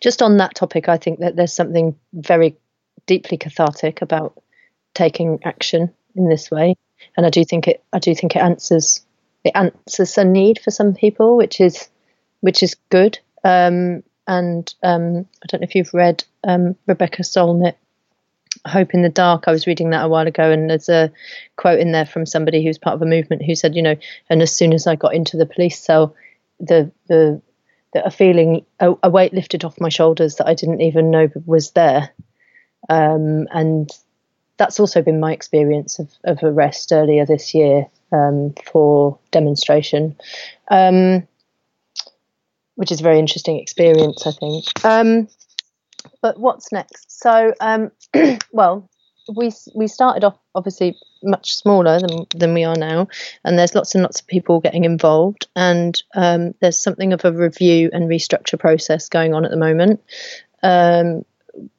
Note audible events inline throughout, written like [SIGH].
just on that topic, I think that there's something very deeply cathartic about taking action in this way, and I do think it. I do think it answers it answers a need for some people, which is which is good. Um, and um, I don't know if you've read um, Rebecca Solnit, Hope in the Dark. I was reading that a while ago, and there's a quote in there from somebody who's part of a movement who said, you know, and as soon as I got into the police cell, the the, the a feeling, a, a weight lifted off my shoulders that I didn't even know was there. Um, and that's also been my experience of, of arrest earlier this year um, for demonstration, um, which is a very interesting experience, I think. Um, but what's next? So, um, [CLEARS THROAT] well, we we started off obviously much smaller than than we are now, and there's lots and lots of people getting involved, and um, there's something of a review and restructure process going on at the moment. Um,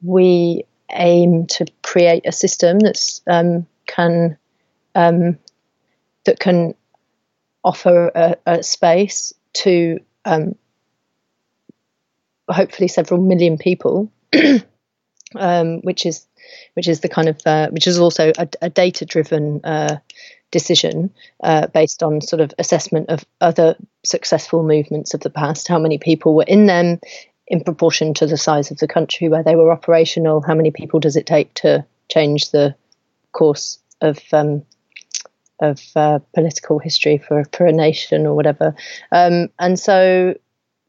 we aim to create a system that's um, can um, that can offer a, a space to um, hopefully several million people, [CLEARS THROAT] um, which is which is the kind of uh, which is also a, a data driven uh, decision uh, based on sort of assessment of other successful movements of the past, how many people were in them, in proportion to the size of the country where they were operational. How many people does it take to change the course of um, of uh, political history for for a nation or whatever? Um, and so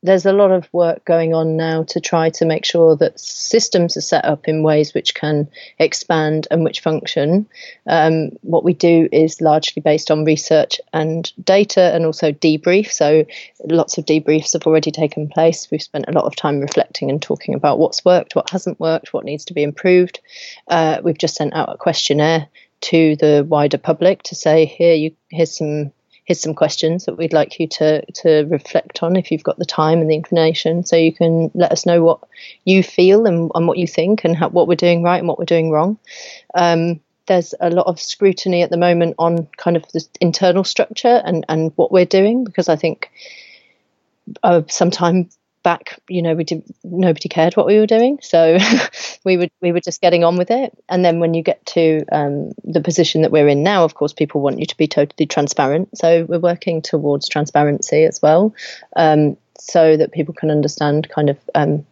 there's a lot of work going on now to try to make sure that systems are set up in ways which can expand and which function. Um, what we do is largely based on research and data and also debrief. So lots of debriefs have already taken place. We've spent a lot of time reflecting and talking about what's worked, what hasn't worked, what needs to be improved. Uh, we've just sent out a questionnaire to the wider public to say, here, you here's some here's some questions that we'd like you to to reflect on if you've got the time and the inclination. So you can let us know what you feel and, and what you think and how, what we're doing right and what we're doing wrong. Um, there's a lot of scrutiny at the moment on kind of the internal structure and, and what we're doing because I think uh, sometime back, you know, we did nobody cared what we were doing, so [LAUGHS] we would we were just getting on with it. And then when you get to um, the position that we're in now, of course, people want you to be totally transparent. So we're working towards transparency as well, um, so that people can understand kind of um,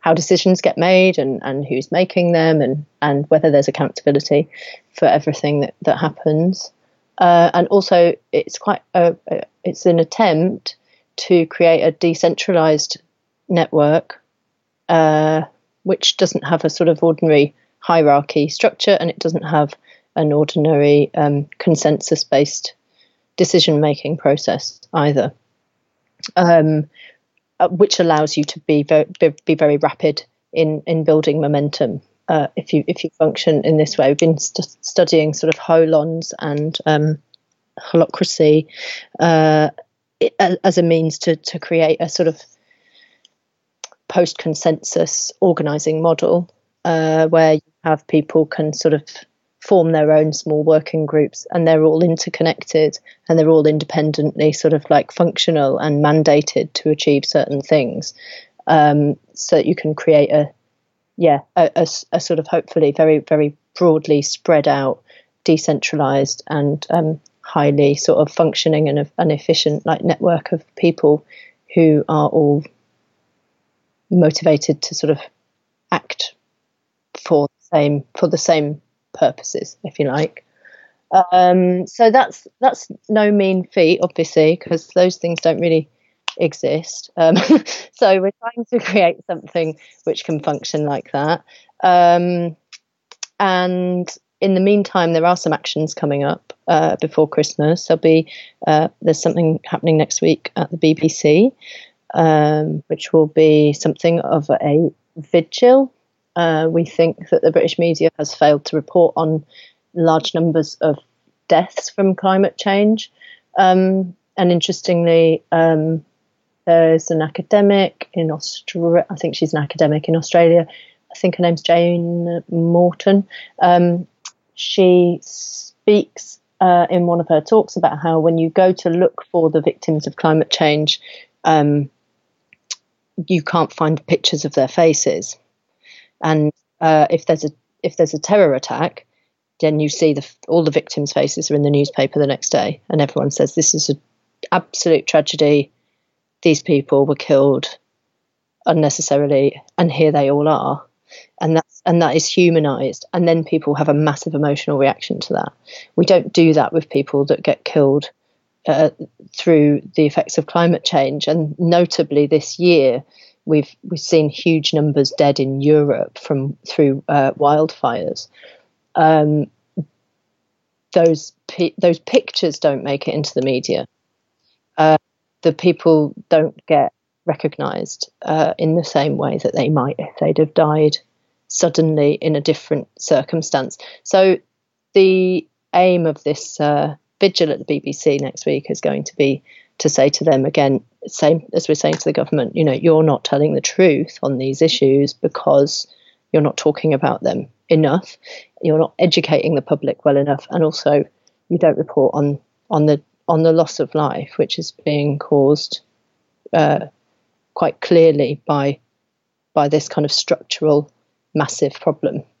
how decisions get made and, and who's making them and and whether there's accountability for everything that that happens. Uh, and also, it's quite a, a, it's an attempt to create a decentralized network, uh, which doesn't have a sort of ordinary hierarchy structure and it doesn't have an ordinary um, consensus based decision making process either, um, uh, which allows you to be very, be very rapid in, in building momentum. Uh, if you if you function in this way, we've been st- studying sort of holons and um, holacracy uh, as a means to to create a sort of post consensus organizing model uh, where you have people can sort of form their own small working groups and they're all interconnected and they're all independently sort of like functional and mandated to achieve certain things. Um, so that you can create a yeah a, a, a, sort of hopefully very very broadly spread out decentralized and um, highly sort of functioning and an efficient like network of people who are all motivated to sort of act for the same for the same purposes, if you like. Um, so that's that's no mean feat, obviously, because those things don't really exist. Um, [LAUGHS] so we're trying to create something which can function like that. Um, and in the meantime, there are some actions coming up uh, before Christmas. There'll be uh, there's something happening next week at the BBC, um, which will be something of a vigil. Uh, we think that the British media has failed to report on large numbers of deaths from climate change. Um, and interestingly, um, there's an academic in Australia. I think she's an academic in Australia. I think her name's Jane Morton. Um, she speaks uh, in one of her talks about how when you go to look for the victims of climate change, um, you can't find pictures of their faces, and uh, if there's a if there's a terror attack, then you see the all the victims' faces are in the newspaper the next day, and everyone says this is an absolute tragedy. These people were killed unnecessarily, and here they all are, and that's and that is humanized. And then people have a massive emotional reaction to that. We don't do that with people that get killed uh, through the effects of climate change, and notably this year. We've we've seen huge numbers dead in Europe from through uh, wildfires. Um, those those pictures don't make it into the media. Uh, the people don't get recognised uh, in the same way that they might if they'd have died suddenly in a different circumstance. So the aim of this uh, vigil at the BBC next week is going to be to say to them again, same as we're saying to the government, you know, you're not telling the truth on these issues because you're not talking about them enough, you're not educating the public well enough, and also you don't report on on the on the loss of life, which is being caused uh, quite clearly by by this kind of structural massive problem